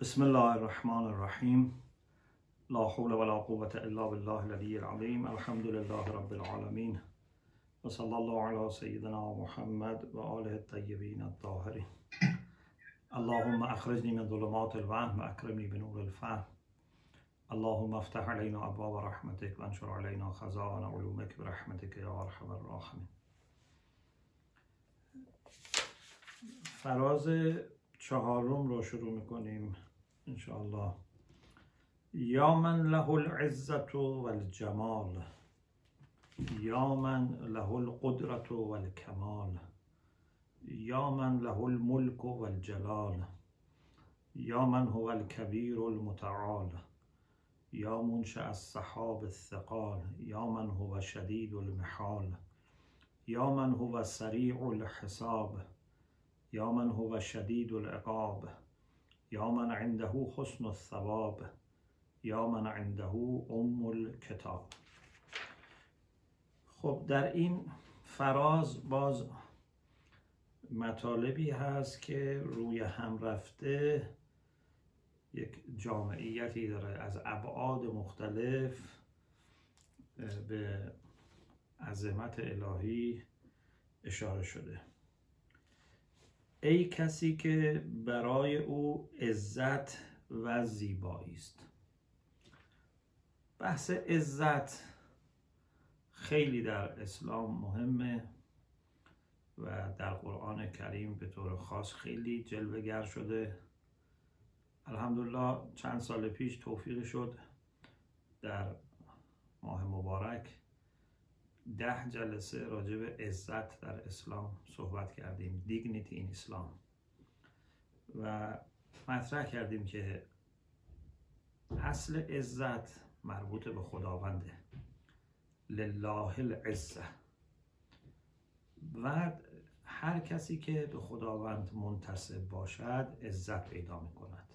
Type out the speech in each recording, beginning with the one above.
بسم الله الرحمن الرحیم لا حول ولا قوة إلا بالله العلی العظیم الحمد لله رب العالمین و صلی الله علی سیدنا محمد و آله الطیبین الطاهرین اللهم اخرجنی من ظلمات الوهم و اکرمنی بنور الفهم. اللهم افتح علينا أبواب رحمتك وانشر علينا خزائن علومك برحمتك يا أرحم الراحمين. فراز چهارم رو شروع می‌کنیم انشاءالله. یا من له العزت والجمال یا من له القدرت والکمال یا من له الملك والجلال یا من هو الكبیر المتعال. یا منشأ السحاب الثقال. یا من هو شدید المحال. یا من هو سریع الحساب. یا من هو شدید العقاب یا من عنده حسن الثواب یا من عنده ام الکتاب خب در این فراز باز مطالبی هست که روی هم رفته یک جامعیتی داره از ابعاد مختلف به عظمت الهی اشاره شده. ای کسی که برای او عزت و زیبایی است. بحث عزت خیلی در اسلام مهمه و در قرآن کریم به طور خاص خیلی جلوگر شده. الحمدلله چند سال پیش توفیق شد در ماه مبارک. ده جلسه راجع به عزت در اسلام صحبت کردیم دیگنیتی این اسلام و مطرح کردیم که اصل عزت مربوط به خداونده. لله العزه. و هر کسی که به خداوند منتصب باشد عزت پیدا می کند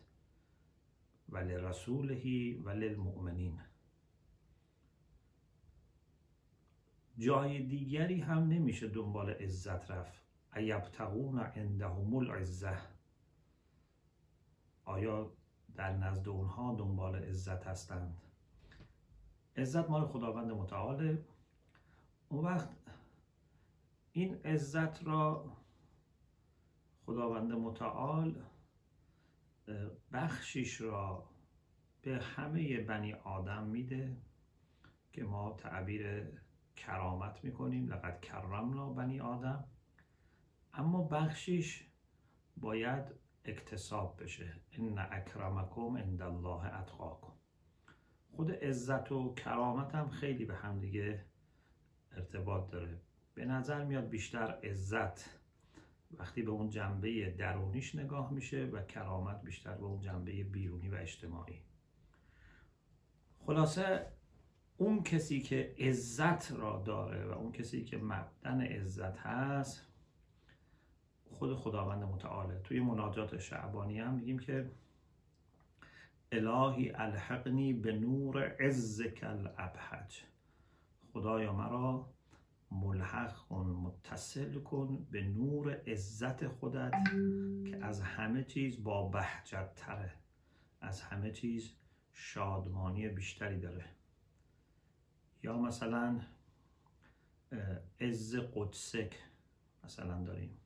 و لرسولهی و للمؤمنین. جای دیگری هم نمیشه دنبال عزت رفت. ایبتغون عندهم العزه آیا در نزد اونها دنبال عزت هستند؟ عزت مال خداوند متعاله. اون وقت این عزت را خداوند متعال بخشیش را به همه بنی آدم میده که ما تعبیر کرامت می‌کنیم لقد کرمنا بنی آدم. اما بخشیش باید اکتساب بشه. ان اکرمکم عند الله اتقاکم. خود عزت و کرامت هم خیلی به همدیگه ارتباط داره. به نظر میاد بیشتر عزت وقتی به اون جنبه درونیش نگاه میشه و کرامت بیشتر به اون جنبه بیرونی و اجتماعی. خلاصه اون کسی که عزت را داره و اون کسی که مبدن عزت هست خود خداوند متعاله. توی مناجات شعبانی هم میگیم که الهی الحقنی به نور عزک الابهج خدایا مرا ملحق کن متصل کن به نور عزت خودت که از همه چیز با بهجت تره از همه چیز شادمانی بیشتری داره. یا مثلا عز قدسک مثلا داریم.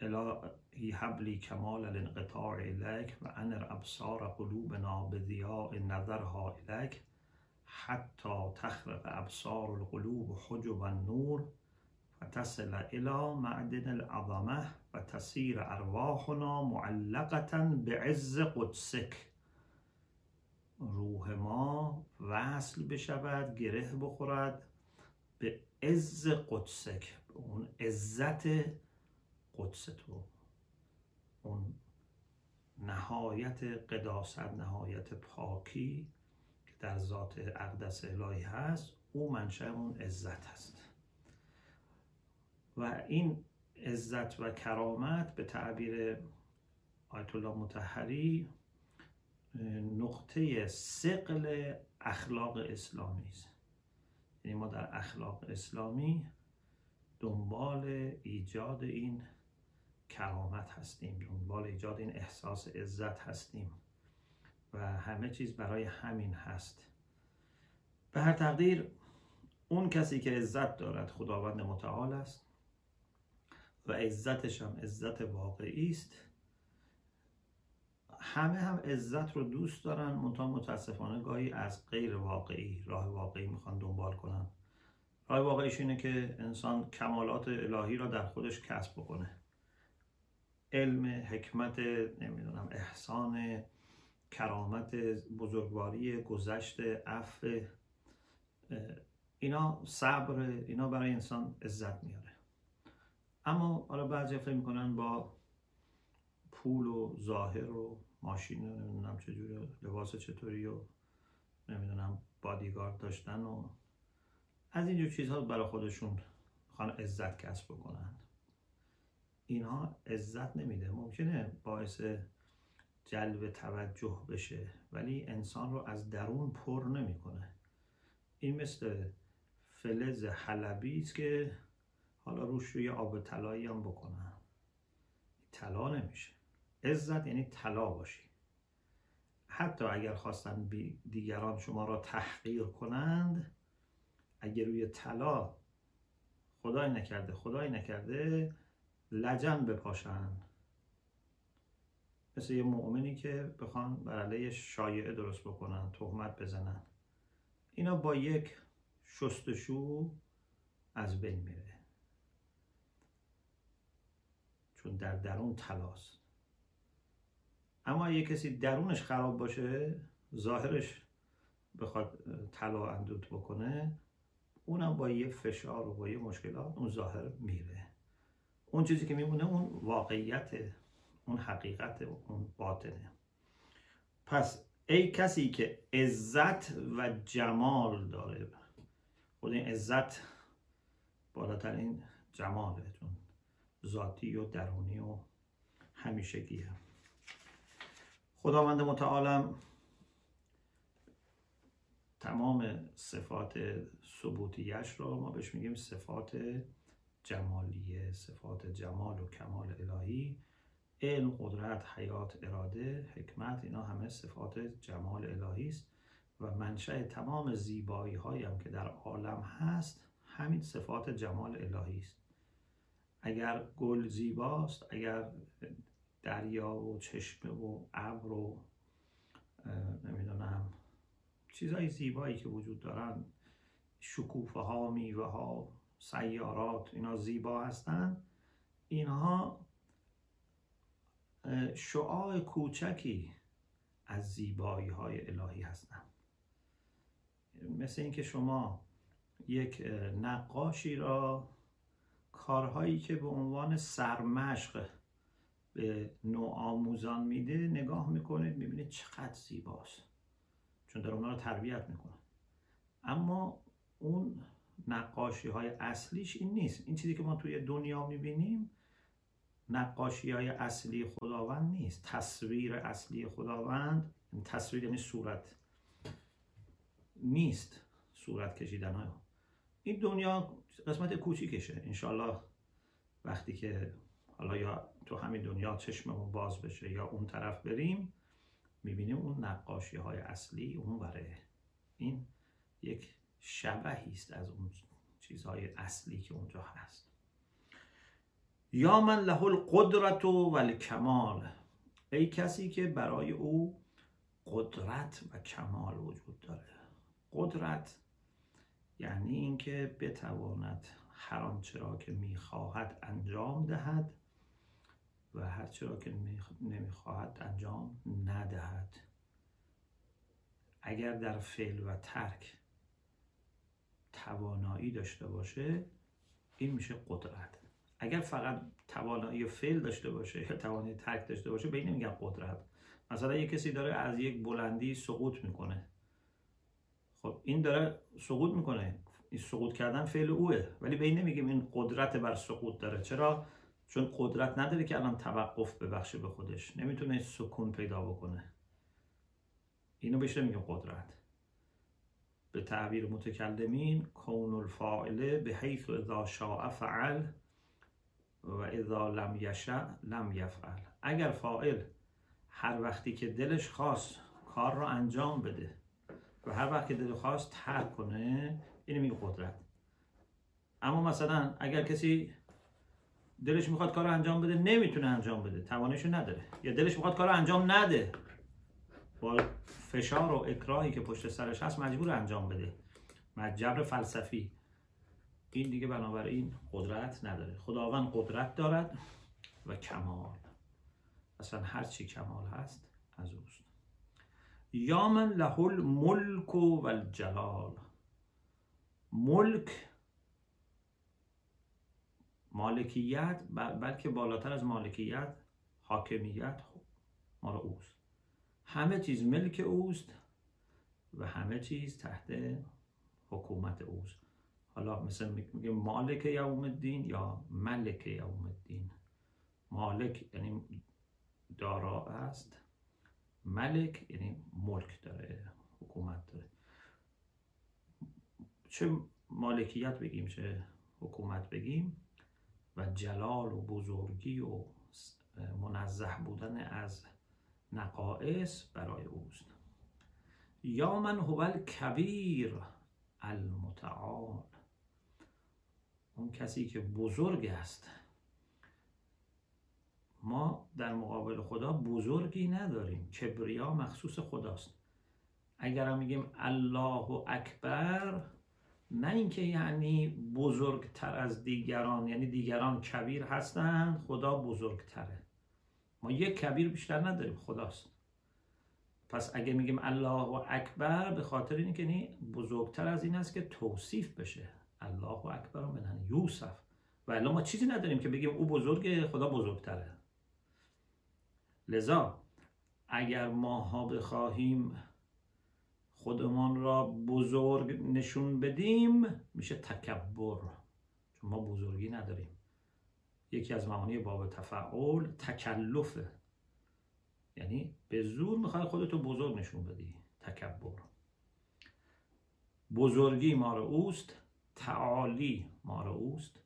الهی حبلی کمال الانقطاع الیک و انر ابصار قلوبنا به ضیاء نظرها الیک حتی تخرق ابصار القلوب حجب النور و تصل الى معدن العظمه و ارواحنا معلقتا به عز قدسک. روح ما وصل بشود گره بخورد. به عز قدسک به اون عزت قدس تو. اون نهایت قداست نهایت پاکی که در ذات اقدس الهی هست او منشأ اون عزت هست. و این عزت و کرامت به تعبیر آیت الله متحری نقطه سقل اخلاق اسلامی است. یعنی ما در اخلاق اسلامی دنبال ایجاد این کرامت هستیم دنبال ایجاد این احساس عزت هستیم و همه چیز برای همین هست. به هر تقدیر اون کسی که عزت دارد خداوند متعال است و عزتش هم عزت واقعی است. همه هم عزت رو دوست دارن منتها متاسفانه گاهی از غیر واقعی راه واقعی می‌خوان دنبال کنن. راه واقعیش اینه که انسان کمالات الهی را در خودش کسب بکنه. علم حکمت نمی‌دونم احسان کرامت بزرگواری گذشت عفو اینا صبر اینا برای انسان عزت میاره. اما حالا بعضی فکر می‌کنن با پول و ظاهر و ماشین نمی‌دونم چجوری لباس چطوری و نمی‌دونم بادیگارد داشتن و از اینجور چیزها برای خودشون خواهن عزت کسب بکنن. اینها عزت نمیده. ممکنه باعث جلب توجه بشه ولی انسان رو از درون پر نمی‌کنه. این مثل فلز حلبی است که حالا روش روی آب طلایی هم بکنن. طلا نمیشه. عزت یعنی طلا باشی. حتی اگر خواستن دیگران شما را تحقیر کنند اگر روی طلا خدای نکرده خدای نکرده لجن بپاشن. مثل یه مؤمنی که بخوان بر علیه شایعه درست بکنن تهمت بزنن. اینا با یک شستشو از بین میره. چون در درون تلاست اما یه کسی درونش خراب باشه ظاهرش بخواد طلا اندوت بکنه اونم با یه فشار و با یه مشکلات اون ظاهر میره. اون چیزی که میمونه اون واقعیت اون حقیقت اون باطنه. پس ای کسی که عزت و جمال داره خود این عزت بالاترین جماله ذاتی و درونی و همیشگیه. خداوند متعالم تمام صفات ثبوتیش را ما بهش میگیم صفات جمالیه صفات جمال و کمال الهی. علم قدرت حیات اراده حکمت اینا همه صفات جمال الهی است و منشأ تمام زیبایی هایی هم که در عالم هست همین صفات جمال الهی است. اگر گل زیباست اگر دریا و چشمه و ابر و نمی‌دونم چیزهای زیبایی که وجود دارن. شکوفه ها میوه ها سیارات اینا زیبا هستند اینها شعاع کوچکی از زیبایی های الهی هستند مثل اینکه شما یک نقاشی را کارهایی که به عنوان سرمشق به آموزان میده نگاه می‌کنید می‌بینید چقدر زیباست. چون در اونا رو تربیت می‌کنه. اما اون نقاشی های اصلیش این نیست. این چیزی که ما توی دنیا می‌بینیم نقاشی های اصلی خداوند نیست. تصویر اصلی خداوند تصویر یعنی صورت. نیست صورت کشیدن های این دنیا قسمت کوچیکشه. انشالله وقتی که حالا یا تو همین دنیا چشممون باز بشه یا اون طرف بریم می‌بینیم اون نقاشی های اصلی اون بره این یک شبهی است از اون چیزهای اصلی که اونجا هست. یا من له القدرت و الکمال. ای کسی که برای او قدرت و کمال وجود داره. قدرت یعنی اینکه بتواند هر آنچه را که می‌خواهد انجام دهد و هر را که نمی‌خواهد انجام ندهد. اگر در فعل و ترک توانایی داشته باشه این میشه قدرت. اگر فقط توانایی فعل داشته باشه یا توانایی ترک داشته باشه به این نمیگن قدرت. مثلا یه کسی داره از یک بلندی سقوط می‌کنه. خب این داره سقوط می‌کنه. این سقوط کردن فعل اوه ولی به این نمیگیم این قدرت بر سقوط داره. چرا؟ چون قدرت نداره که الان توقف ببخشه به خودش. نمی‌تونه سکون پیدا بکنه. اینو بهش نمیگه قدرت. به تعبیر متکلمین کون الفاعله به حیث اذا شاء فعل و اذا لم یشع لم یفعل. اگر فاعل هر وقتی که دلش خواست کار را انجام بده و هر وقت که دل خواست ترک کنه اینو میگه قدرت. اما مثلا اگر کسی دلش می‌خواد کار انجام بده نمی‌تونه انجام بده. توانشو نداره. یا دلش می‌خواد کار انجام نده. با فشار و اکراهی که پشت سرش هست مجبور انجام بده. مجبر فلسفی. این دیگه بنابراین قدرت نداره. خداوند قدرت دارد و کمال. اصلا هر چی کمال هست از اوست. یا من له الملک و الجلال ملک مالکیت بلکه بالاتر از مالکیت حاکمیت مال اوست. همه چیز ملک اوست و همه چیز تحت حکومت اوست. حالا مثل میگه مالک یوم الدین یا ملک یوم الدین؟ مالک یعنی دارا است. ملک یعنی ملک داره حکومت داره. چه مالکیت بگیم چه حکومت بگیم؟ و جلال و بزرگی و منزه بودن از نقائص برای اوست. یا من هو الکبیر المتعال. اون کسی که بزرگ است. ما در مقابل خدا بزرگی نداریم. کبریا مخصوص خداست. اگر میگیم الله اکبر نه اینکه یعنی بزرگتر از دیگران یعنی دیگران کبیر هستند خدا بزرگتره. ما یک کبیر بیشتر نداریم خداست. پس اگه میگیم الله اکبر به خاطر اینکه یعنی بزرگتر از این است که توصیف بشه. الله اکبر من یوسف. و الان ما چیزی نداریم که بگیم او بزرگه خدا بزرگتره. لذا اگر ماها بخواهیم خودمان را بزرگ نشون بدیم میشه تکبر. چون ما بزرگی نداریم. یکی از معانی باب تفعول تکلفه یعنی به زور می‌خوای خودتو بزرگ نشون بدی. تکبر. بزرگی ما رو اوست تعالی ما رو اوست.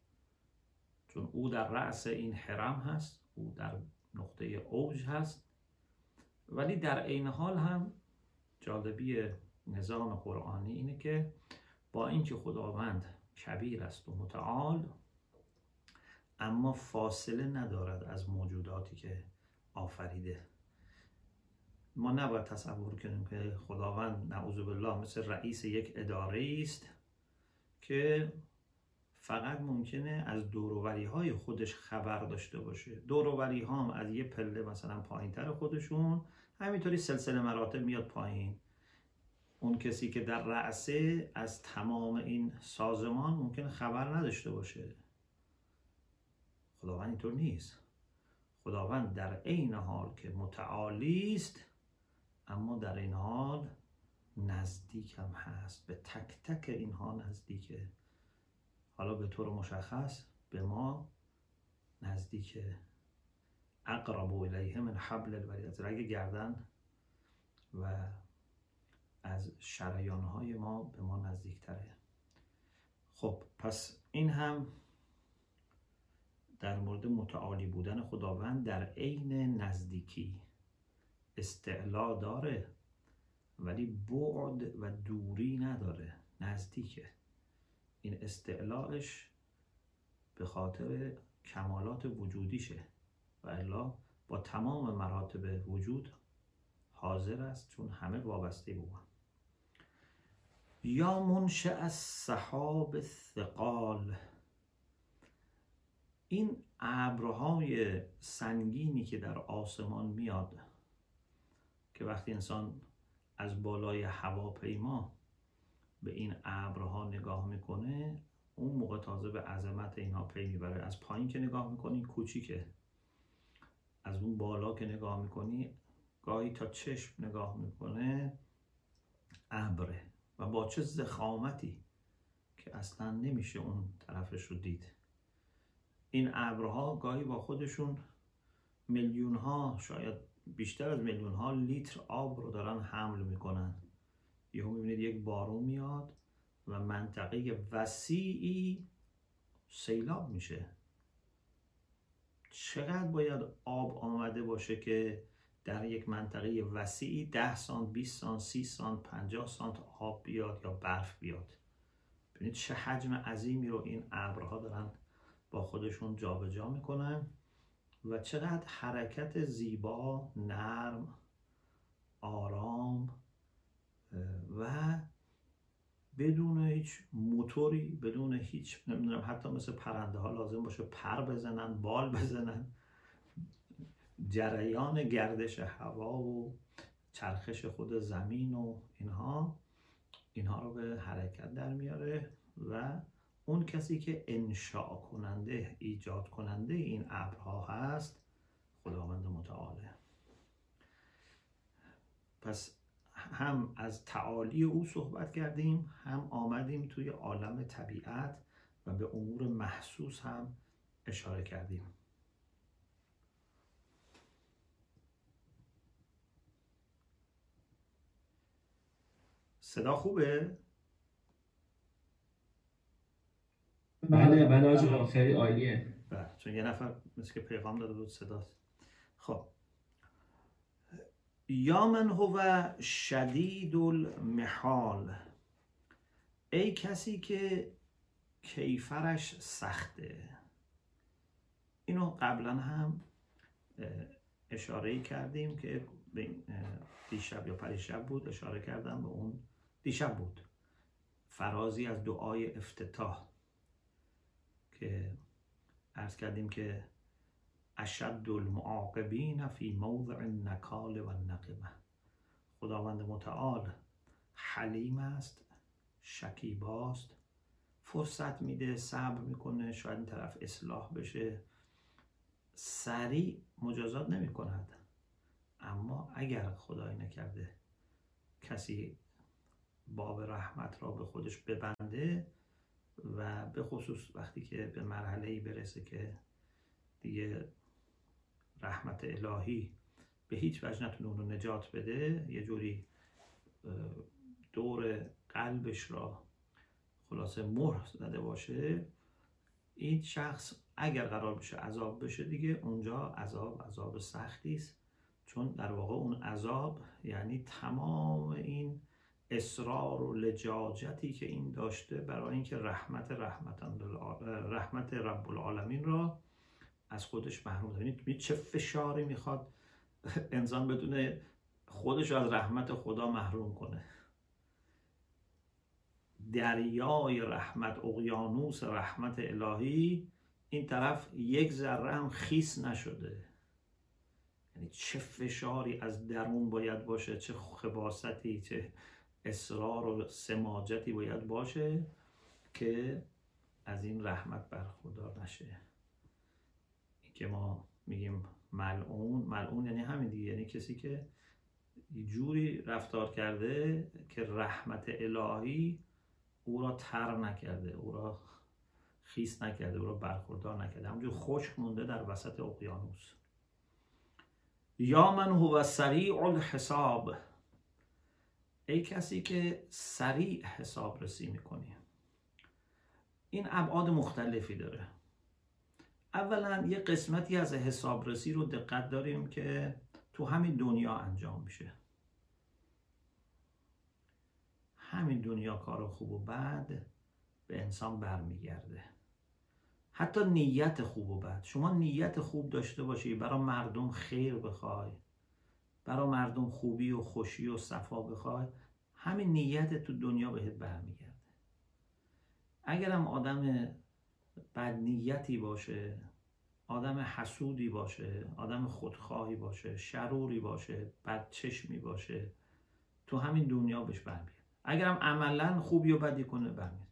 چون او در رأس این حرم هست او در نقطه اوج هست. ولی در عین حال هم جالبی نظام قرآنی اینه که با اینکه خداوند کبیر است و متعال اما فاصله ندارد از موجوداتی که آفریده. ما نباید تصور کنیم که خداوند نعوذ بالله مثل رئیس یک اداره است که فقط ممکنه از دوروری های خودش خبر داشته باشه. دوروری ها هم از یه پله مثلا پایین تر خودشون همینطوری سلسله مراتب میاد پایین. اون کسی که در رأسه از تمام این سازمان ممکن خبر نداشته باشه. خداوند اینطور نیست. خداوند در عین حال که متعالی است اما در این حال نزدیک هم هست. به تک تک اینها نزدیکه. حالا به طور مشخص به ما نزدیک اقرب الیه من حبل الورید رگ گردن و از شریانهای ما به ما نزدیکتره. خب پس این هم در مورد متعالی بودن خداوند در عین نزدیکی استعلا داره ولی بعد و دوری نداره نزدیکه. این استعلاش به خاطر کمالات وجودیشه. و الا با تمام مراتب وجود حاضر است چون همه وابسته به یا منشأ از صحاب ثقال این ابرهای سنگینی که در آسمان میاد که وقتی انسان از بالای هواپیما به این ابرها نگاه می‌کنه اون موقع تازه به عظمت اینها پی می‌بره. از پایین که نگاه می‌کنی کوچیکه. از اون بالا که نگاه می‌کنی گاهی تا چشم نگاه می‌کنه ابره و با چه زخامتی که اصلا نمیشه اون طرفش رو دید. این ابرها گاهی با خودشون میلیون ها شاید بیشتر از میلیون ها لیتر آب رو دارن حمل می‌کنن. یهو می‌بینید یک بارون میاد و منطقه وسیعی سیلاب میشه. چقدر باید آب آمده باشه که در یک منطقه وسیعی ده سانت 20 سانت 30 سانت 50 سانت آب بیاد یا برف بیاد؟ ببینید چه حجم عظیمی رو این ابرها دارن با خودشون جابجا جا می‌کنن و چقدر حرکت زیبا نرم آرام و بدون هیچ موتوری بدون هیچ نمی‌دونم حتی مثل پرنده ها لازم باشه پر بزنن بال بزنن. جریان گردش هوا و چرخش خود زمین و اینها اینها رو به حرکت در میاره و اون کسی که انشاء کننده ایجاد کننده این ابرها هست خداوند متعاله. پس هم از تعالی او صحبت کردیم هم آمدیم توی عالم طبیعت و به امور محسوس هم اشاره کردیم. صدا خوبه؟ بله بله خیلی عالیه. بله چون یه نفر مثل که پیغام داده بود صداست. خب یا من هو شدید المحال ای کسی که کیفرش سخته. اینو قبلا هم اشاره کردیم که دیشب یا پریشب بود اشاره کردم به اون. دیشب بود. فرازی از دعای افتتاح که ارز کردیم که اشد المعاقبین فی موضع النکال و النقمه. خداوند متعال حلیم است شکیباست فرصت میده صبر می‌کنه شاید این طرف اصلاح بشه. سریع مجازات نمی کند اما اگر خدای نکرده کسی باب رحمت را به خودش ببنده و به خصوص وقتی که به مرحله ای برسه که دیگه رحمت الهی به هیچ وجه نتونه اون نجات بده یه جوری دور قلبش را خلاصه مهر زده باشه. این شخص اگر قرار بشه عذاب بشه دیگه اونجا عذاب عذاب سختی است. چون در واقع اون عذاب یعنی تمام این اصرار و لجاجتی که این داشته برای اینکه رحمت رحمت رحمت رب العالمین را از خودش محروم. ببینید چه فشاری می‌خواد انسان بدون خودش از رحمت خدا محروم کنه. دریای رحمت اقیانوس رحمت الهی این طرف یک ذره هم خیس نشده. یعنی چه فشاری از درون باید باشه چه خباستی چه اصرار و سماجتی باید باشه که از این رحمت برخوردار نشه. که ما میگیم ملعون. ملعون یعنی همین دیگه یعنی کسی که جوری رفتار کرده که رحمت الهی او را تر نکرده او را خیس نکرده او را برخوردار نکرده. همونجور خشک مونده در وسط اقیانوس. یا من هو سریع الحساب. ای کسی که سریع حساب رسی می‌کنی. این ابعاد مختلفی داره. اولا یه قسمتی از حسابرسی رو دقت داریم که تو همین دنیا انجام میشه. همین دنیا کار خوب و بد به انسان برمیگرده. حتی نیت خوب و بد. شما نیت خوب داشته باشی برای مردم خیر بخوای برای مردم خوبی و خوشی و صفا بخوای همین نیت تو دنیا بهت برمیگرده. اگرم آدم بد نیتی باشه آدم حسودی باشه آدم خودخواهی باشه شروری باشه بد چشمی باشه تو همین دنیا بهش برمیاد. اگرم عملا خوبی و بدی کنه برمیاد.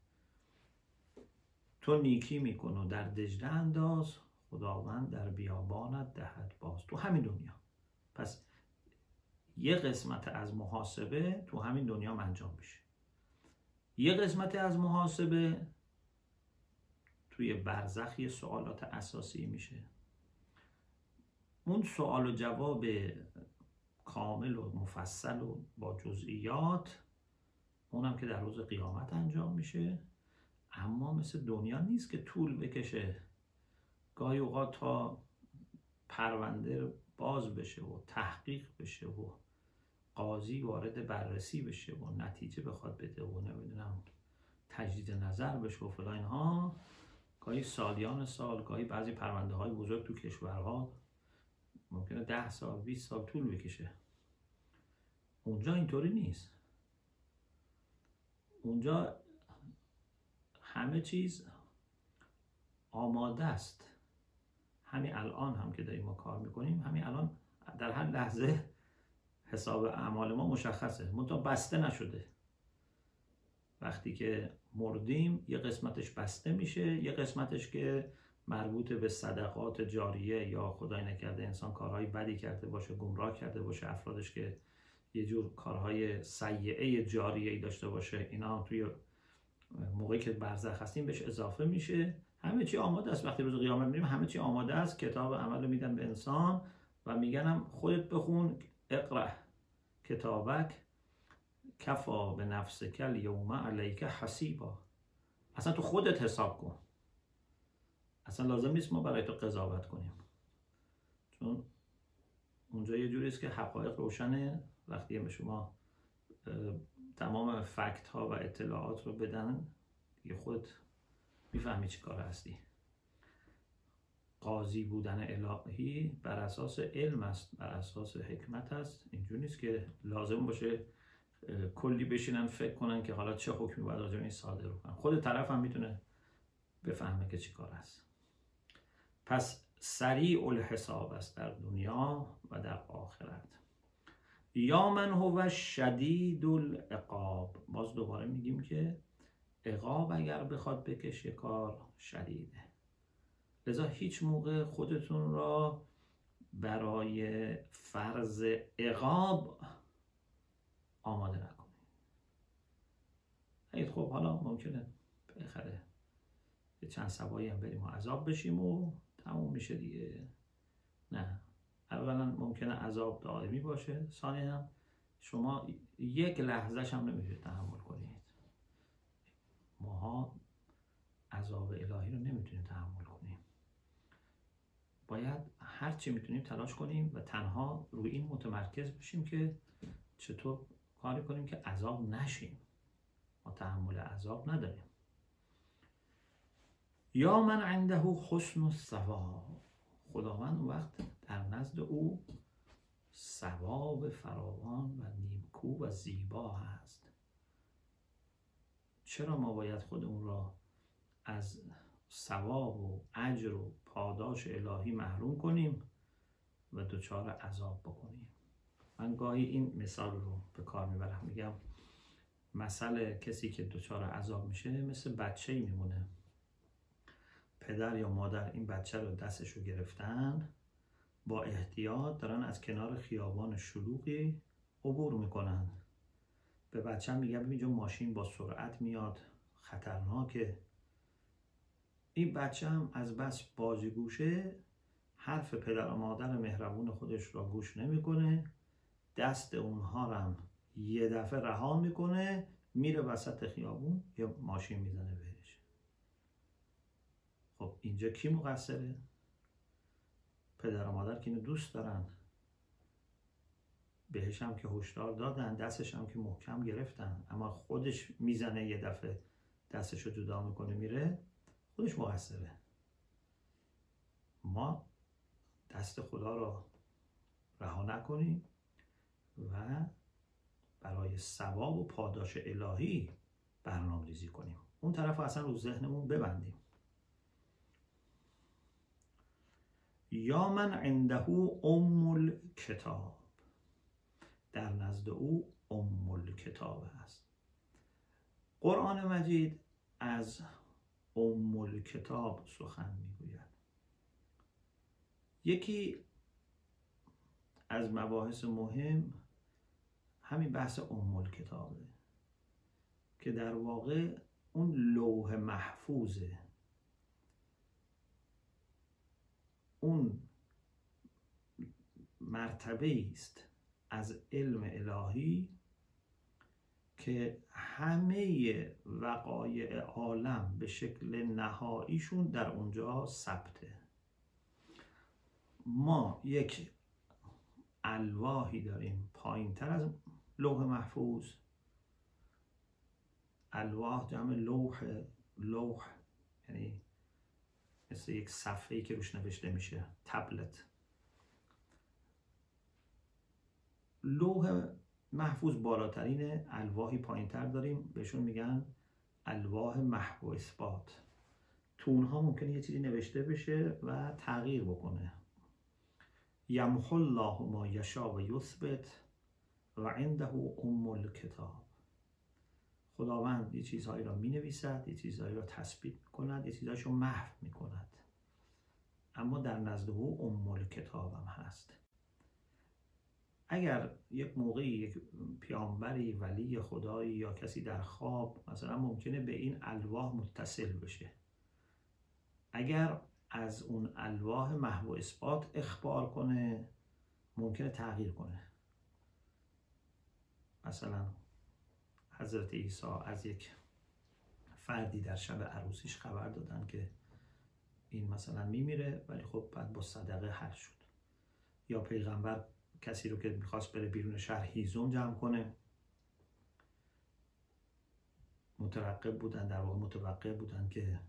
تو نیکی میکن و در دجله انداز خداوند در بیابانت دهد باز. تو همین دنیا. پس یه قسمت از محاسبه تو همین دنیا انجام میشه. یه قسمت از محاسبه توی برزخ سوالات اساسی میشه. اون سوال و جواب کامل و مفصل و با جزئیات اونم که در روز قیامت انجام میشه. اما مثل دنیا نیست که طول بکشه. گاهی اوقات تا پرونده باز بشه و تحقیق بشه و قاضی وارد بررسی بشه و نتیجه بخواد بده و نمی‌دونم تجدید نظر بشه و فلان اینها. گاهی سالیان سال گاهی بعضی پرونده های بزرگ تو کشورها ممکنه ده سال 20 سال طول بکشه. اونجا اینطوری نیست. اونجا همه چیز آماده است. همین الان هم که داریم ما کار می‌کنیم همین الان در هر لحظه حساب اعمال ما مشخصه. منتها بسته نشده. وقتی که مردیم یه قسمتش بسته میشه یه قسمتش که مربوط به صدقات جاریه یا خدای نکرده انسان کارهای بدی کرده باشه گمراه کرده باشه افرادش که یه جور کارهای سیعه جاریه ای داشته باشه اینا توی موقعی که برزخ هستیم بهش اضافه میشه. همه چی آماده است. وقتی روز قیامت میریم همه چی آماده است. کتاب عمل میدن به انسان و میگنم خودت بخون اقرا کتابک. کفا به نفس کل یوم علیک حسیبا. اصلا تو خودت حساب کن. اصلا لازم نیست ما برای تو قضاوت کنیم. چون اونجا یه جوری است که حقایق روشنه. وقتی به شما تمام فکت ها و اطلاعات رو بدن یه خود می‌فهمی چی کار هستی. قاضی بودن الهی بر اساس علم است بر اساس حکمت است. اینجور نیست که لازم باشه کلی بشینن فکر کنن که حالا چه حکمی باید راجع این صادر کنن. خود طرف هم می‌تونه بفهمه که چی کار است پس سریع الحساب است در دنیا و در آخرت. یا من هو شدید العقاب. باز دوباره میگیم که عقاب اگر بخواد بکشه کار شدیده. لذا هیچ موقع خودتون را برای فرض عقاب آماده نکنید اگه خب حالا ممکنه بخره یه چند سبایی هم بریم و عذاب بشیم و تموم میشه دیگه. نه. اولا ممکنه عذاب دائمی باشه. ثانیا شما یک لحظهش هم نمی‌تونید تحمل کنید. ماها عذاب الهی رو نمی‌تونیم تحمل کنیم. باید هر چی می‌تونیم تلاش کنیم و تنها روی این متمرکز بشیم که چطور کاری کنیم که عذاب نشیم. ما تحمل عذاب نداریم. یا من عنده حسن و خداوند وقت در نزد او ثواب فراوان و نیمکو و زیبا هست. چرا ما باید خودمون را از ثواب و اجر و پاداش الهی محروم کنیم و دچار عذاب بکنیم؟ من گاهی این مثال رو به کار می‌برم. میگم مسئله کسی که دچار عذاب میشه مثل بچه ای میمونه. پدر یا مادر این بچه رو دستش رو گرفتن با احتیاط دارن از کنار خیابان شلوغی عبور می‌کنن. به بچه میگم اینجا ماشین با سرعت میاد خطرناکه. این بچه هم از بس بازیگوشه حرف پدر و مادر مهربون خودش را گوش نمی‌کنه. دست اونها هم یه دفعه رها می‌کنه میره وسط خیابون یه ماشین می‌زنه بهش. خب اینجا کی مقصره؟ پدر و مادر که اینو دوست دارن. بهش هم که هشدار دادن دستش هم که محکم گرفتن. اما خودش می‌زنه یه دفعه دستش رو جدا می‌کنه میره خودش مقصره. ما دست خدا رو رها نکنیم. و برای ثواب و پاداش الهی برنامه ریزی کنیم. اون طرف اصلا رو ذهنمون ببندیم. یا من عنده ام کتاب در نزد او ام کتاب است. قرآن مجید از ام کتاب سخن می‌گوید. یکی از مباحث مهم همین بحث ام کتابه که در واقع اون لوح محفوظه. اون مرتبه است از علم الهی که همه وقایع عالم به شکل نهاییشون در اونجا ثبته. ما یک الواحی داریم پایین تر از لوح محفوظ. الواح جمع لوح لوح یعنی مثل یک صفحه که روش نوشته میشه تبلت. لوح محفوظ بالاترین الواحی پایین تر داریم. بهشون میگن الواح محو اثبات. تو اونها ممکنه یه چیزی نوشته بشه و تغییر بکنه. یمحو الله ما یشا و یثبت. و عنده ام الکتاب. خداوند یه چیزهایی را می نویسد یه چیزهایی را تثبیت می کند یه چیزهایش رو محو می کند اما در نزد او ام الکتاب هم هست. اگر یک موقعی یک پیامبری ولی خدایی یا کسی در خواب مثلا ممکنه به این الواح متصل بشه. اگر از اون الواح محو اثبات اخبار کنه ممکنه تغییر کنه. مثلا حضرت عیسی از یک فردی در شب عروسیش خبر دادن که این مثلا میمیره ولی خب بعد با صدقه حل شد. یا پیغمبر کسی رو که می‌خواست بره بیرون شهر هیزم جمع کنه. مترقب بودن در واقع متوقع بودن که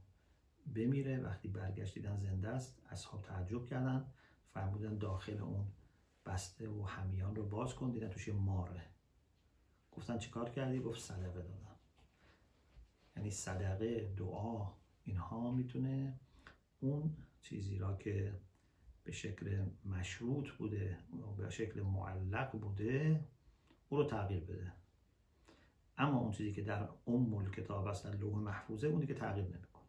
بمیره. وقتی برگشت دیدن زنده است اصحاب تعجب کردن. فرمودن داخل اون بسته و همیان رو باز کن. دیدن توش ماره. گفتن چیکار کردی؟ گفت صدقه دادم. یعنی صدقه دعا اینها می‌تونه اون چیزی را که به شکل مشروط بوده به شکل معلق بوده او رو تغییر بده. اما اون چیزی که در ام کتاب است در لوح محفوظه اونی که تغییر نمی‌کنه.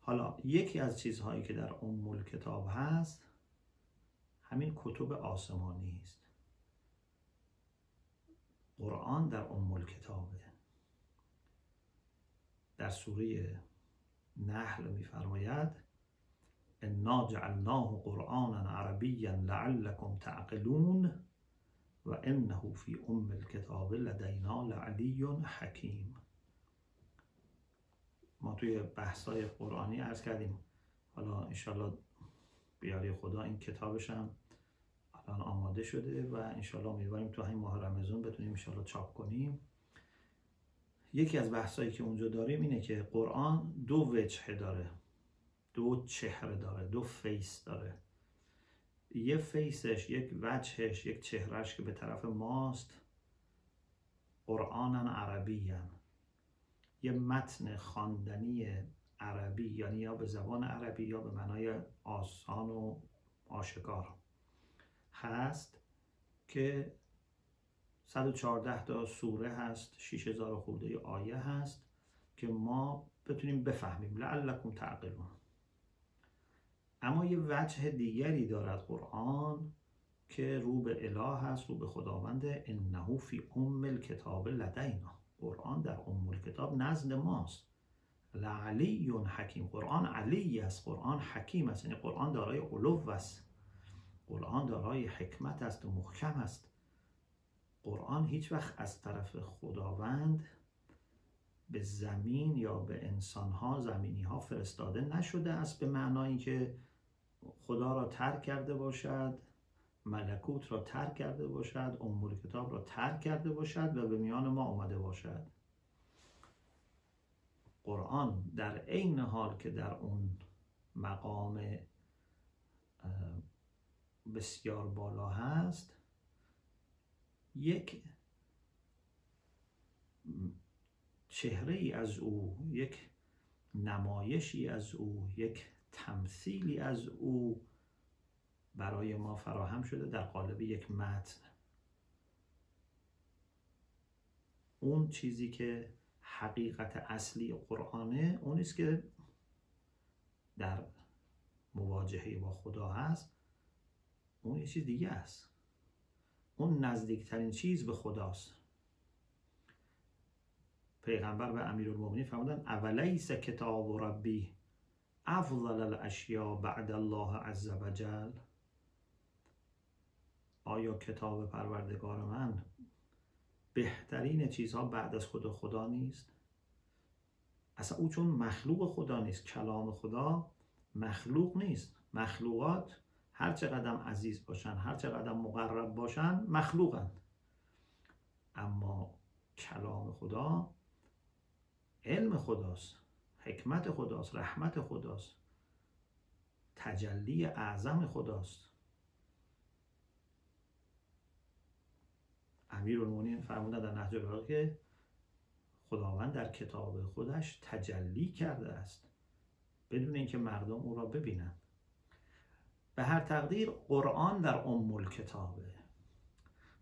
حالا یکی از چیزهایی که در ام کتاب هست همین کتب آسمانی است. قرآن در ام کتابه در سوره نحل میفرماید انا جعلناه قرآنا عربیا لعلكم تعقلون و انه فی ام الكتاب لدینا لعلی حکیم. ما توی بحثای قرآنی عرض کردیم. حالا انشالله بیاری خدا این کتابش هم الان آماده شده و انشالله امیدواریم تو همین ماه رمضان بتونیم انشالله چاپ کنیم. یکی از بحثایی که اونجا داریم اینه که قرآن دو وجهه داره. دو چهره داره دو face داره. یه فیسش یک وجهش یک چهرهش که به طرف ماست قرآن عربی یه متن خواندنی عربی یعنی یا به زبان عربی یا به معنای آسان و آشکار. هست که 114 تا سوره هست 6000 خورده آیه هست که ما بتونیم بفهمیم. لعلکم تعقلون. اما یه وجه دیگری دارد قرآن که رو به اله هست رو به خداوند انه فی ام الکتاب لدینا. قرآن در ام الکتاب نزد ماست. لعلی حکیم. قرآن علی است. قرآن حکیم است. یعنی قرآن دارای علو است. قرآن دارای حکمت است و محکم است. قرآن هیچ وقت از طرف خداوند به زمین یا به انسانها زمینی ها فرستاده نشده است به معنایی که خدا را ترک کرده باشد ملکوت را ترک کرده باشد امور کتاب را ترک کرده باشد و به میان ما آمده باشد. قرآن در عین حال که در اون مقام بسیار بالا هست. یک چهره ای از او یک نمایشی از او یک تمثیلی از او برای ما فراهم شده در قالب یک متن. اون چیزی که حقیقت اصلی قرآنه اون است که در مواجهه با خدا هست. اون یه چیز دیگه است. اون نزدیکترین چیز به خداست. پیغمبر به امیرالمومنین فرمودن اولیس کتاب ربی افضل الاشیاء بعد الله عز وجل؟ آیا کتاب پروردگار من بهترین چیزها بعد از خدا خدا نیست؟ اصلا او چون مخلوق خدا نیست کلام خدا مخلوق نیست. مخلوقات هر چقدر عزیز باشن هر چقدر مقرب باشن مخلوقند اما کلام خدا علم خداست حکمت خداست رحمت خداست تجلی اعظم خداست. امیر المونین فرمودن در نهج البلاغه که خداوند در کتاب خودش تجلی کرده است بدون اینکه مردم او را ببینند. به هر تقدیر قرآن در ام کتابه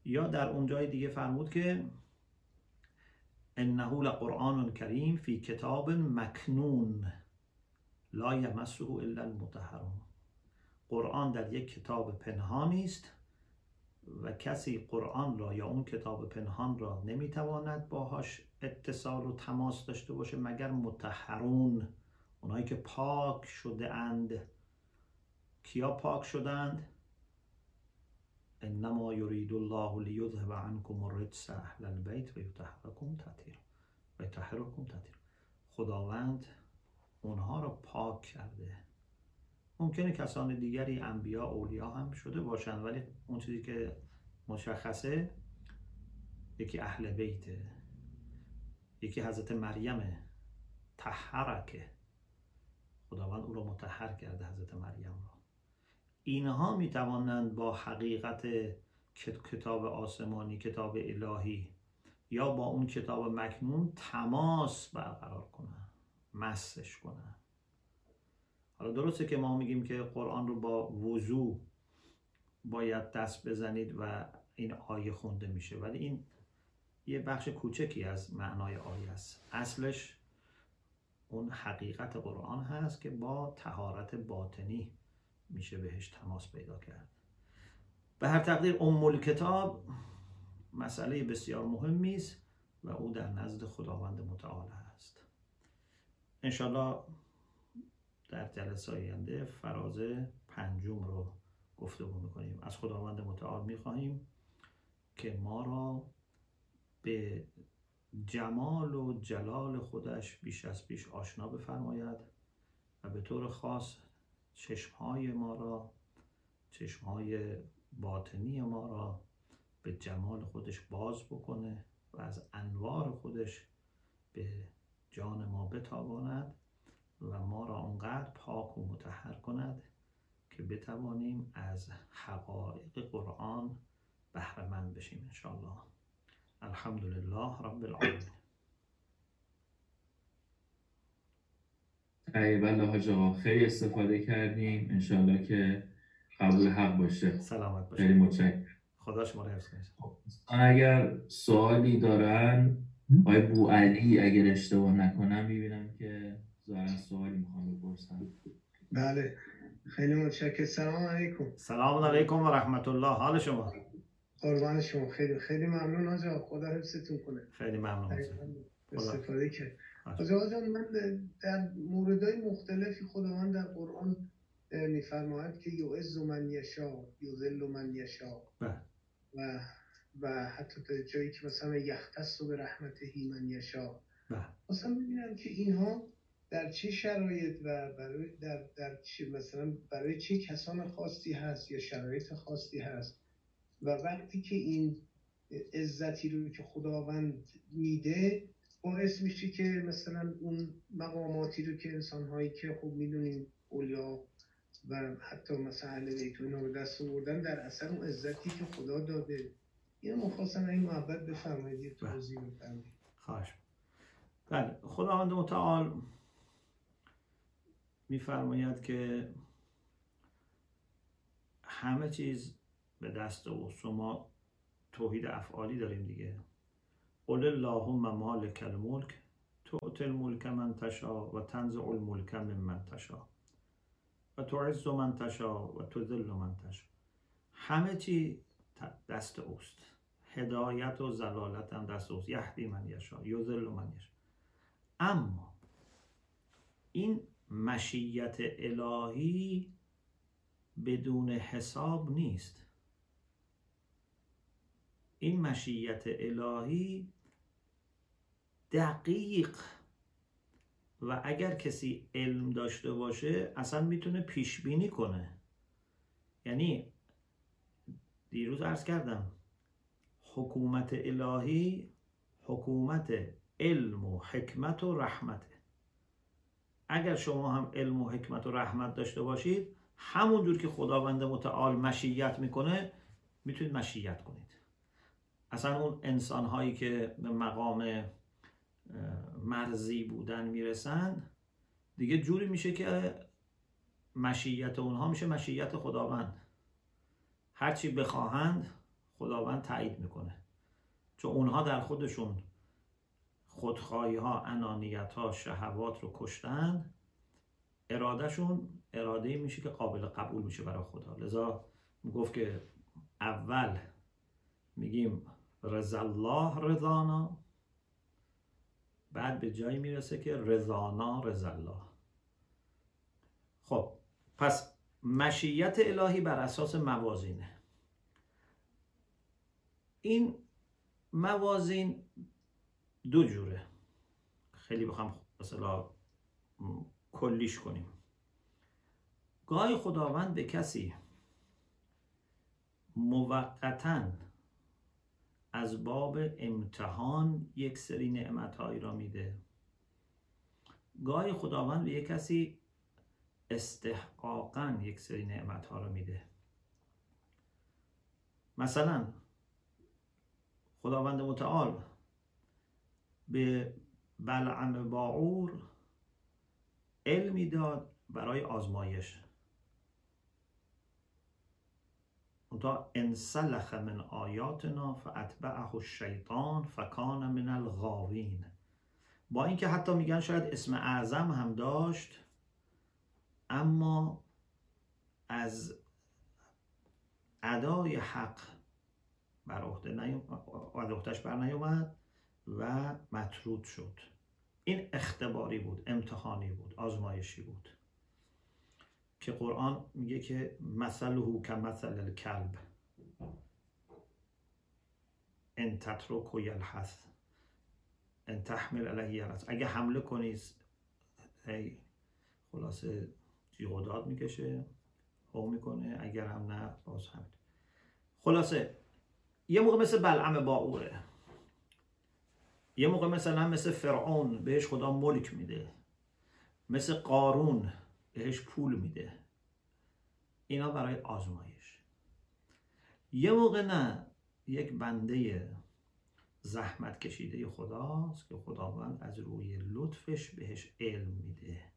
یا در اونجای دیگه فرمود که انه لقرآن کریم فی کتاب مکنون لا یمسه الا المطهرون. قرآن در یک کتاب پنهانی است و کسی قرآن را یا اون کتاب پنهان را نمی‌تواند باهاش اتصال و تماس داشته باشه مگر متحرون اونایی که پاک شده اند. کیا پاک شدند؟ انما یرید الله لیذهب عنکم الرجس اهل البیت و یطهرکم تطهیرا. و یطهرکم تطهیرا. خداوند اونها را پاک کرده. ممکنه کسان دیگری انبیا اولیا هم شده باشند ولی اون چیزی که مشخصه یکی اهل بیته. یکی حضرت مریم تحرکه خداوند او را متحر کرده حضرت مریم را اینها می توانند با حقیقت کتاب آسمانی کتاب الهی یا با اون کتاب مکنون تماس برقرار کنند مسش کنن حالا درسته که ما میگیم که قرآن رو با وضوع باید دست بزنید و این آیه خونده میشه ولی این یه بخش کوچکی از معنای آیه است. اصلش اون حقیقت قرآن هست که با تهارت باطنی میشه بهش تماس پیدا کرد. به هر تقدیر ام کتاب مسئله بسیار مهمی است و او در نزد خداوند متعال است. انشالله در جلسه آینده فراز پنجم رو گفتگو می‌کنیم. از خداوند متعال می‌خواهیم که ما را به جمال و جلال خودش بیش از بیش آشنا بفرماید و به طور خاص چشمهای ما را چشمهای باطنی ما را به جمال خودش باز بکنه و از انوار خودش به جان ما بتاباند و ما را اونقدر پاک و متحر کند که بتوانیم از حقایق قرآن بهرمند بشیم انشاءالله. الحمدلله رب العالمین. بله حاج آقا. خیلی استفاده کردیم. انشالله که قبول حق باشه. سلامت باشه خیلی متشکرم. خدا شما رو حفظ کنه. خب، اگر سوالی دارن آقای بو علی اگر اشتباه نکنم می‌بینم که ظاهرا سوالی می‌خوام بپرسم. بله. خیلی متشکرم. سلام علیکم. سلام علیکم و رحمت الله حال شما؟ قربان شما. خیلی خیلی ممنون آجا خدا حفظتون کنه. خیلی ممنون. استفاده کرد آجا جان من در موردهای مختلفی خداوند در قرآن میفرماید که یعز من یشا یذل من یشا بله. و و حتی تا جایی که مثلا یختص به رحمته من یشا بله. مثلا می‌بینم که اینها در چه شرایط و برای در, در چه مثلا برای چه کسان خاصی هست یا شرایط خاصی هست و وقتی که این عزتی رو که خداوند میده باعث میشه که مثلا اون مقاماتی رو که انسان هایی که خوب می‌دونیم اولیا و حتی مثلا اهل بیت رو دست آوردن در اثر اون عزتی که خدا داده. اینو مخواستم این محبت بفرمایید توضیح بفرمایید. خواهش. بله خداوند متعال میفرماید که همه چیز به دست او شما توحید افعالی داریم دیگه. قل اللهم مالک الملک تؤت الملک من تشا و تنزع الملک من تشا و تعز من تشا و من تشا همه چی دست اوست. هدایت و زلالت هم دست اوست. یهدی من یشا یذل من یشا اما این مشیت الهی بدون حساب نیست. این مشیت الهی دقیق. و اگر کسی علم داشته باشه اصلا می‌تونه پیش بینی کنه. یعنی دیروز عرض کردم حکومت الهی حکومت علم و حکمت و رحمته. اگر شما هم علم و حکمت و رحمت داشته باشید همونجور که خداوند متعال مشیت می‌کنه می‌تونید مشیت کنید. اصلا اون انسان هایی که مقام مرزی بودن می‌رسن دیگه جوری میشه که مشیت اونها میشه مشیت خداوند. هرچی بخواهند خداوند تایید می‌کنه. چون اونها در خودشون خودخواهی ها انانیت ها شهوات رو کشتن ارادهشون اراده میشه که قابل قبول میشه برای خدا. لذا گفت که اول میگیم رضا الله رضانا بعد به جایی می‌رسه که رضانا رضا الله خب پس مشیت الهی بر اساس موازینه. این موازین دو جوره. خیلی بخوام مثلا کلیش کنیم. گاهی خداوند به کسی موقتا از باب امتحان یک سری نعمتهایی را میده. گاهی خداوند به یک کسی استحقاقا یک سری نعمتها را میده. مثلا خداوند متعال به بلعم باعور علمی داد برای آزمایش. تا انسلخ من آیاتنا فاتبعه الشیطان فکان من الغاوین. با اینکه حتی میگن شاید اسم اعظم هم داشت اما از ادای حق بر عهده بر نیومد و مطرود شد. این اختباری بود امتحانی بود آزمایشی بود. که قرآن میگه که مثله که مثل الکلب. ان تترک و یلحث ان تحمل علیه یلحث. اگه حمله کنی هی خلاصه جیغ و می‌کشه هو می‌کنه اگر هم نه باز همین. خلاصه یه موقع مثل بلعم باعوره یه موقع مثلا مثل فرعون بهش خدا ملک میده. مثل قارون بهش پول میده. اینا برای آزمایش. یه موقع نه یک بنده زحمت کشیده خداست که خداوند از روی لطفش بهش علم میده.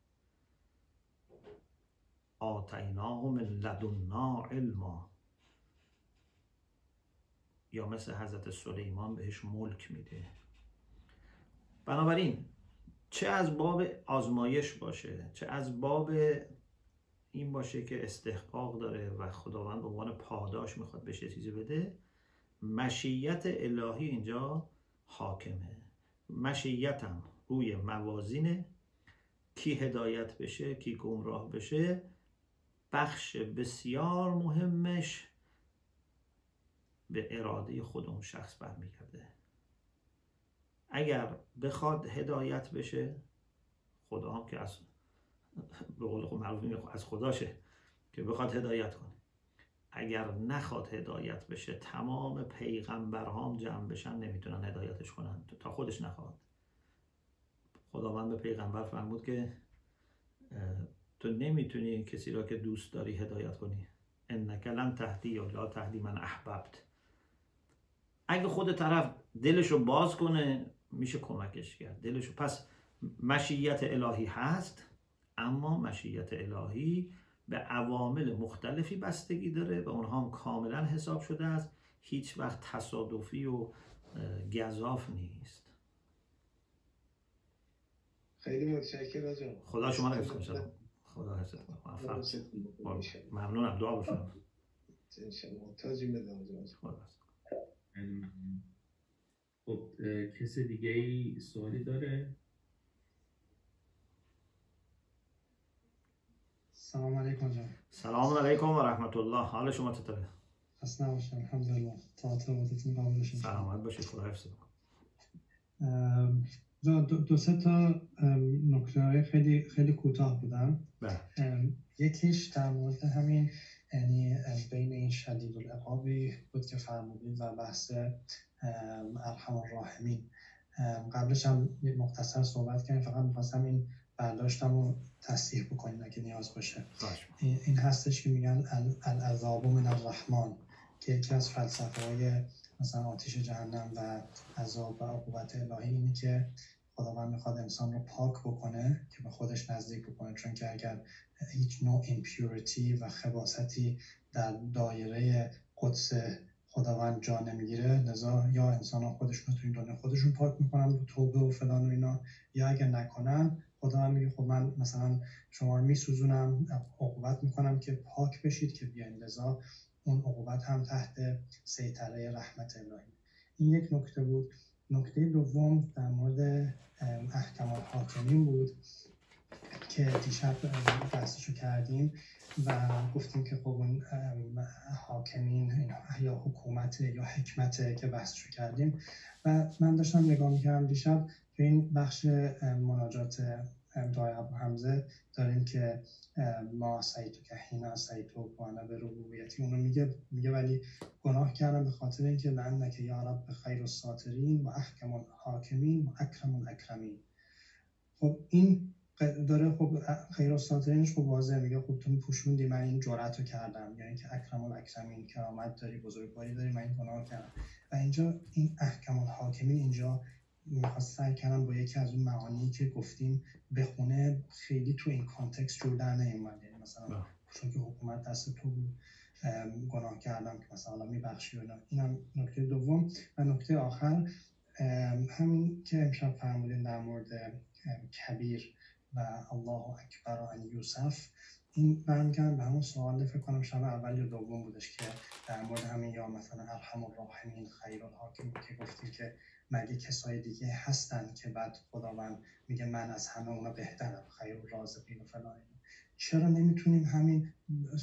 آتیناه من لدنا علما. یا مثل حضرت سلیمان بهش ملک میده. بنابراین چه از باب آزمایش باشه چه از باب این باشه که استحقاق داره و خداوند به عنوان پاداش می‌خواد بهش چیزی بده مشیت الهی اینجا حاکمه. مشیتم روی موازینه کی هدایت بشه کی گمراه بشه. بخش بسیار مهمش به اراده خود اون شخص برمیگرده. اگر بخواد هدایت بشه خدا هم که از به قول خود از خداشه که بخواد هدایت کنه. اگر نخواد هدایت بشه تمام پیغمبرهام جمع بشن نمی‌تونن هدایتش کنن. تا خودش نخواد. خداوند به پیغمبر فرمود که تو نمی‌تونی کسی را که دوست داری هدایت کنی. انک لن تهدی یا تهدی من احببت. اگه خود طرف دلشو باز کنه میشه کمکش کرد. دلشو پس مشیت الهی هست اما مشیت الهی به عوامل مختلفی بستگی داره و اونها هم کاملا حساب شده است. هیچ وقت تصادفی و گذاف نیست. خیلی متشکرم خدا شما رو حفظ کنه. خدا حفظ ممنونم. دعا بفرمایید. تاجی بدم خب کسی دیگه ای سوالی داره؟ سلام علیکم جان سلام علیکم و رحمت الله حال شما چطوره؟ خسته نباشید الحمدلله. تا ارتباطتون قبول بشه سلامت باشید خدا حفظ دو, دو, دو سه تا نکته های خیلی خیلی کوتاه بودن. بله. یکیش در مورد همین یعنی ام، بین این شدید العقابی بود که فرمودید و بحث ارحم الراحمین قبلش هم مختصر صحبت کردیم فقط می‌خواستم این برداشتم رو تصحیح بکنیم اگه نیاز باشه. این هستش که میگن ال- العذاب من الرحمن که یکی از فلسفه های مثلا آتیش جهنم و عذاب و عقوبت الهی اینه که خداوند می‌خواد انسان رو پاک بکنه که به خودش نزدیک بکنه. چون که اگر هیچ نوع ایمپیوریتی و خباستی در دایره قدس خداوند جا نمی‌گیره لذا یا انسان ها خودشون رو این دنیا خودشون پاک می‌کنن با توبه و فلان و اینا یا اگر نکنن خداوند میگه خب من مثلا شما رو میسوزونم عقوبت می‌کنم که پاک بشید که بیاین. لذا اون عقوبت هم تحت سیطره رحمت الهی. این یک نکته بود. نکته دوم در مورد ام، احکام الحاکمین بود که دیشب بحثشو کردیم و گفتیم که خب اون حاکمین یا حکومت یا حکمت که بحثشو کردیم. و من داشتم نگاه می‌کردم دیشب که این بخش مناجات دعای ابو حمزه داریم که ما سعیتو که هینا سعیتو وانا به ربوبیتی اونو میگه میگه ولی گناه کردم به خاطر اینکه لعنک یا رب خیر الساترین و احکم الحاکمین و اکرم الاکرمین. خب این داره خب خیر الساترینش خب واضح میگه خب تو پوشوندی من این جرأت رو کردم یعنی که اکرم الاکرمین کرامت داری بزرگواری داری من این گناه کردم. و اینجا این احکم الحاکمین اینجا سعی کردم با یکی از اون معانی که گفتیم بخونه خیلی تو این کانتکست جور در نیومد یعنی مثلا بله. چون که حکومت دست تو بود گناه کردم که مثلا میبخشی و اینا. این هم نکته دوم و نکته آخر همین که امشب فرمودین در مورد کبیر و الله اکبر و ان یوسف این برمیگردم به همون سوال فکر کنم شب اول یا دوم بودش که در مورد همین یا مثلا ارحم الراحمین خیر الحاکمین که گفتیم که مگه کسای دیگه هستن که بعد خداوند میگه من از همه اونا بهترم خیر الرازقین و فلان. چرا نمی‌تونیم همین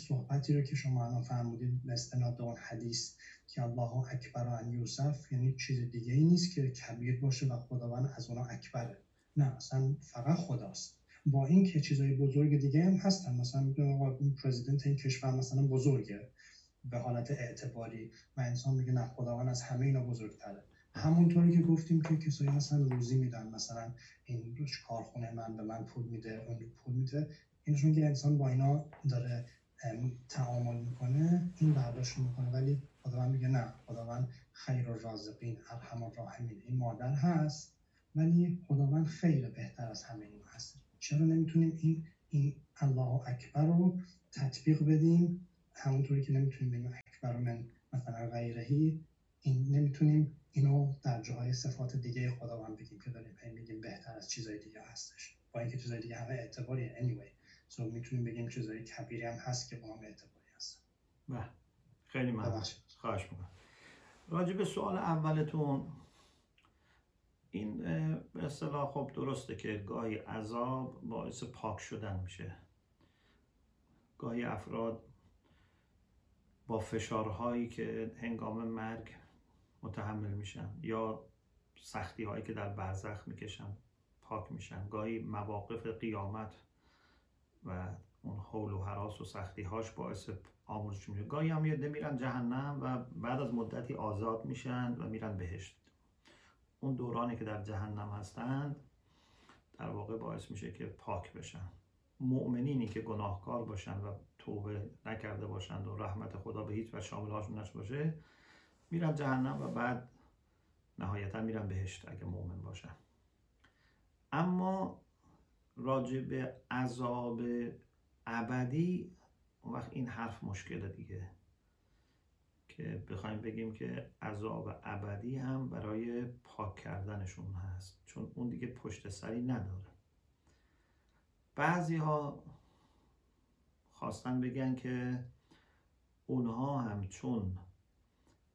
صحبتی رو که شما الان فرمودید به استناد اون حدیث که الله اکبر ان یوسف یعنی چیز دیگه ای نیست که کبیر باشه و خداوند از اونا اکبره. نه اصلا فقط خداست. با اینکه چیزای بزرگ دیگه هم هستن مثلا آقا این پرزیدنت این کشور مثلا بزرگه. به حالت اعتباری و انسان میگه نه خداوند از همه اینا بزرگتره. همونطوری که گفتیم که کسایی هستن روزی میدن مثلا این روش کارخونه من به من پول میده اون پول میده. اینشون که انسان با اینا داره ام، تعامل می‌کنه این برداشت می‌کنه. ولی خداوند میگه نه خداوند خیر الرازقین ارحم الراحمین این مادر هست ولی خداوند خیر بهتر از همه اینا هست. چرا نمی‌تونیم این این الله اکبر رو تطبیق بدیم؟ همونطوری که نمی‌تونیم بگیم اکبر من مثلا غیرهی این نمی‌تونیم اینو در جاهای صفات دیگه خداوند بگیم که داریم هی میگیم بهتر از چیزای دیگه هستش. با اینکه چیزای دیگه همه اعتباری anyway so می‌تونیم بگیم چیزای کبیری هم هست که با هم اعتباری هست بله. خیلی ممنون. خواهش می‌کنم. راجع به سوال اولتون این به اصطلاح خب درسته که گاهی عذاب باعث پاک شدن میشه. گاهی افراد با فشارهایی که هنگام مرگ متحمل میشن یا سختی هایی که در برزخ می‌کشن پاک میشن گاهی مواقف قیامت و اون حول و حراس و سختی هاش باعث آموزش میشه. گاهی هم یه عده میرن جهنم و بعد از مدتی آزاد میشن و میرن بهشت. اون دورانی که در جهنم هستند در واقع باعث میشه که پاک بشن. مؤمنینی که گناهکار باشن و توبه نکرده باشند و رحمت خدا به هیچ و شامل هاشون باشه میرن جهنم و بعد نهایتا میرن بهشت اگه مؤمن باشن اما راجع به عذاب ابدی اون وقت این حرف مشکل دیگه. که بخوایم بگیم که عذاب ابدی هم برای پاک کردنشون هست. چون اون دیگه پشت سری نداره. بعضی ها خواستن بگن که اونها هم چون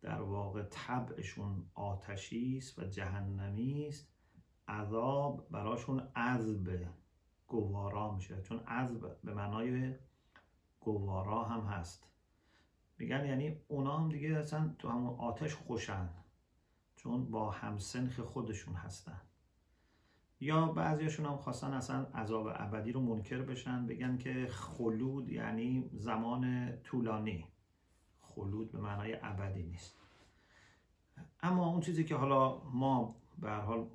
در واقع طبعشون آتشی است و جهنمی است. عذاب براشون عذب گوارا میشه. چون عذب به معنای گوارا هم هست. میگن یعنی اونا هم دیگه اصلا تو همون آتش خوشن. چون با همسنخ خودشون هستن. یا بعضیاشون هم خواستن اصلا عذاب ابدی رو منکر بشن. بگن که خلود یعنی زمان طولانی. خلود به معنای ابدی نیست. اما اون چیزی که حالا ما به حال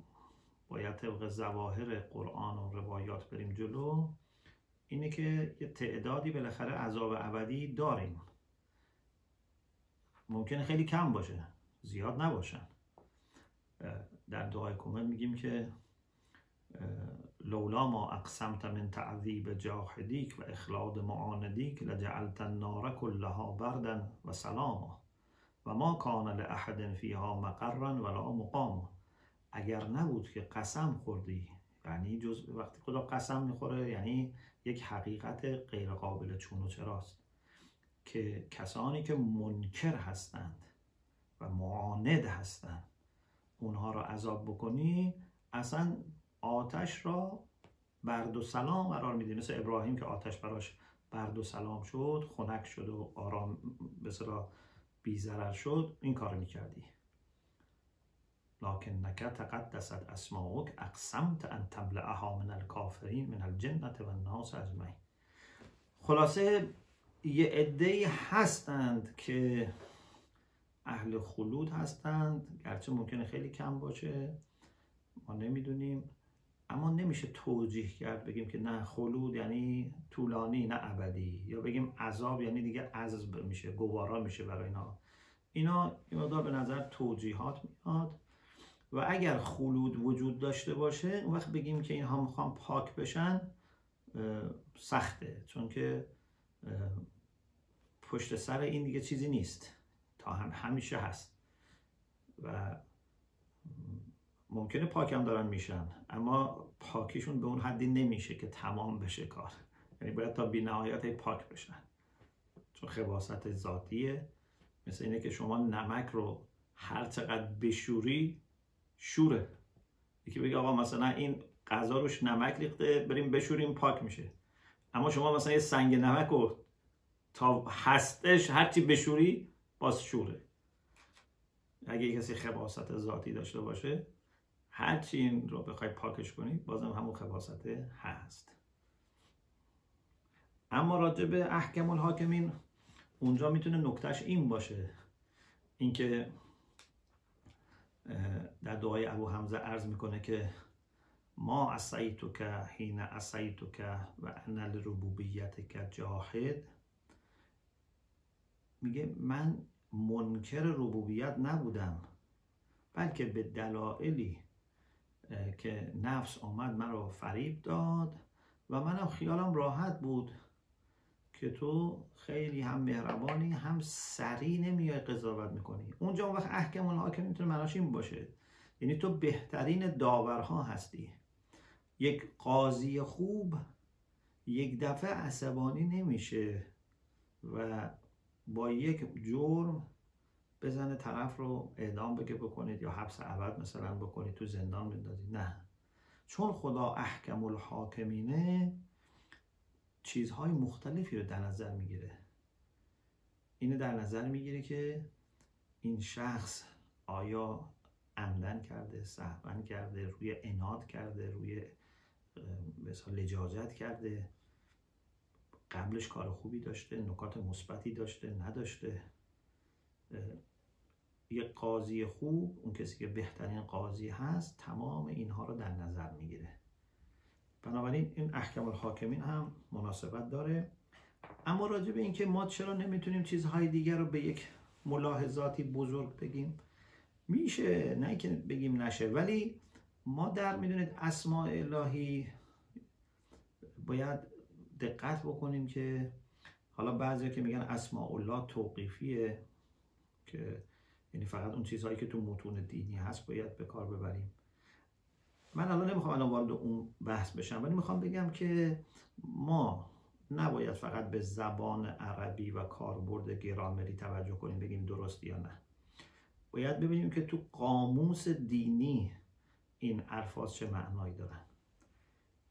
باید طبق زواهر قرآن و روایات بریم جلو اینه که یه تعدادی بالاخره عذاب ابدی داریم. ممکنه خیلی کم باشه زیاد نباشن. در دعای کمل میگیم که لولا ما اقسمت من تعذیب جاحدیک و اخلاد معاندیک لجعلت النار كلها بردا و سلاما. و ما کان لاحد فیها مقرا ولا مقاما. اگر نبود که قسم خوردی یعنی جز وقتی خدا قسم می‌خوره یعنی یک حقیقت غیر قابل چون و چراست. که کسانی که منکر هستند و معاند هستند اونها را عذاب بکنی اصلا آتش را برد و سلام قرار میدی. مثل ابراهیم که آتش براش برد و سلام شد خنک شد و آرام به صدا بیزرر شد این کار می‌کردی. لكن نک تقدست اسماؤک اقسمت ان تملعها من الكافرین من الجنة و الناس اجمعین. خلاصه یه عده هستند که اهل خلود هستند گرچه ممکنه خیلی کم باشه ما نمی‌دونیم. اما نمیشه توجیه کرد بگیم که نه خلود یعنی طولانی نه ابدی. یا بگیم عذاب یعنی دیگه عذب میشه گوارا میشه برای اینا. اینا این به نظر توجیهات میاد. و اگر خلود وجود داشته باشه اون وقت بگیم که اینها می‌خوان پاک بشن سخته. چون که پشت سر این دیگه چیزی نیست. تا هم همیشه هست. و ممکنه پاکم دارن میشن اما پاکیشون به اون حدی نمیشه که تمام بشه کار. یعنی باید تا بی نهایت پاک بشن. چون خباست ذاتیه. مثل اینه که شما نمک رو هر چقدر بشوری شوره. یکی بگه آقا مثلا این غذا روش نمک ریخته بریم بشوریم پاک میشه. اما شما مثلا یه سنگ نمک رو تا هستش هرچی بشوری باز شوره. اگه کسی خباست ذاتی داشته باشه هرچی این رو بخوای پاکش کنی بازم همون خباست هست. اما راجع به احکام الحاکمین اونجا می‌تونه نکتهش این باشه. اینکه در دعای ابو حمزه عرض می‌کنه که ما اسیتو که حین اسیتو که و انا لربوبیت که جاهد میگه من منکر ربوبیت نبودم بلکه به دلایلی که نفس آمد مرا فریب داد و منم خیالم راحت بود که تو خیلی هم مهربانی هم سریع نمیای قضاوت می‌کنی. اونجا وقت احکام الحاکم می‌تونه معناش این باشه. یعنی تو بهترین داورها هستی. یک قاضی خوب یک دفعه عصبانی نمیشه و با یک جرم بزنه طرف رو اعدام بگه بکنید یا حبس ابد مثلا بکنید تو زندان بندازید. نه. چون خدا احکم الحاکمینه چیزهای مختلفی رو در نظر می‌گیره. اینو در نظر می‌گیره که این شخص آیا عمدن کرده سهون کرده روی اناد کرده روی مثلا لجاجت کرده قبلش کار خوبی داشته نکات مثبتی داشته نداشته. یه قاضی خوب اون کسی که بهترین قاضی هست تمام اینها رو در نظر می‌گیره. بنابراین این احکام الحاکمین هم مناسبت داره. اما راجع به اینکه ما چرا نمی‌تونیم چیزهای دیگر رو به یک ملاحظاتی بزرگ بگیم میشه نه که بگیم نشه ولی ما در می‌دونید اسماء الهی باید دقت بکنیم که حالا بعضی که میگن اسماء الله توقیفیه. که یعنی فقط اون چیزهایی که تو متون دینی هست باید به کار ببریم. من الان نمی‌خوام الان وارد اون بحث بشم ولی می‌خوام بگم که ما نباید فقط به زبان عربی و کاربرد گرامری توجه کنیم بگیم درست یا نه. باید ببینیم که تو قاموس دینی این الفاظ چه معنایی دارن.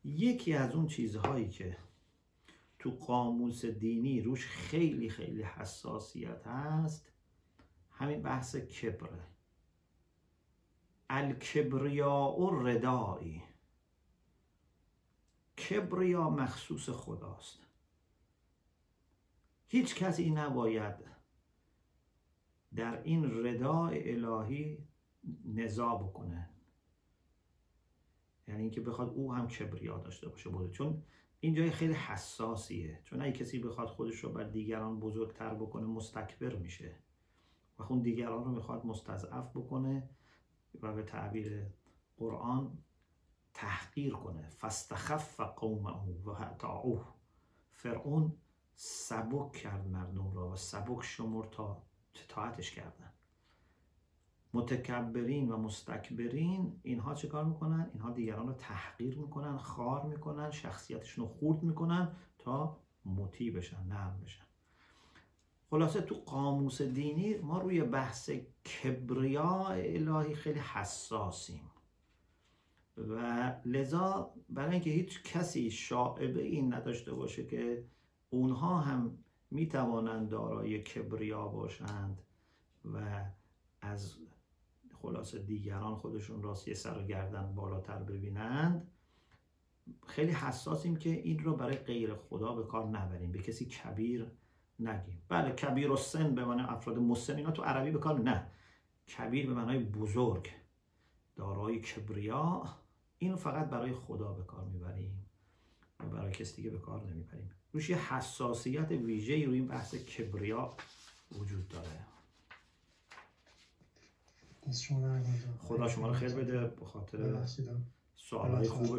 یکی از اون چیزهایی که تو قاموس دینی روش خیلی خیلی حساسیت هست همین بحث کبره الکبریاء ردایی کبریا مخصوص خداست. هیچ کسی نباید در این ردای الهی نزا بکنه. یعنی اینکه بخواد او هم کبریا داشته باشه. بوده. چون این جای خیلی حساسیه. چون اگه کسی بخواد خودش رو بر دیگران بزرگتر بکنه مستکبر میشه. و خون دیگران رو می‌خواد مستضعف بکنه و به تعبیر قرآن تحقیر کنه. فاستخف قومه و او فرعون سبک کرد مردم را و سبک شمر تا تطاعتش کردن. متکبرین و مستکبرین اینها چه کار می‌کنن؟ اینها دیگران رو تحقیر می‌کنن خار می‌کنن شخصیتشون رو خورد می‌کنن تا مطیع بشن نرم بشن. خلاصه تو قاموس دینی ما روی بحث کبریا الهی خیلی حساسیم. و لذا برای اینکه هیچ کسی شاعبه این نداشته باشه که اونها هم می‌توانند دارای کبریا باشند و از خلاصه دیگران خودشون راستی سر و گردن بالاتر ببینند خیلی حساسیم که این رو برای غیر خدا به کار نبریم به کسی کبیر نگیم. بله کبیر و سن به معنی افراد مسن اینا تو عربی به کار نه. کبیر به معنای بزرگ. دارای کبریا اینو فقط برای خدا به کار می‌بریم و برای کسی دیگه به کار نمی‌بریم. روش یه حساسیت ویژه‌ای روی این بحث کبریا وجود داره. خدا شما رو خیر بده به خاطر سوالای خوب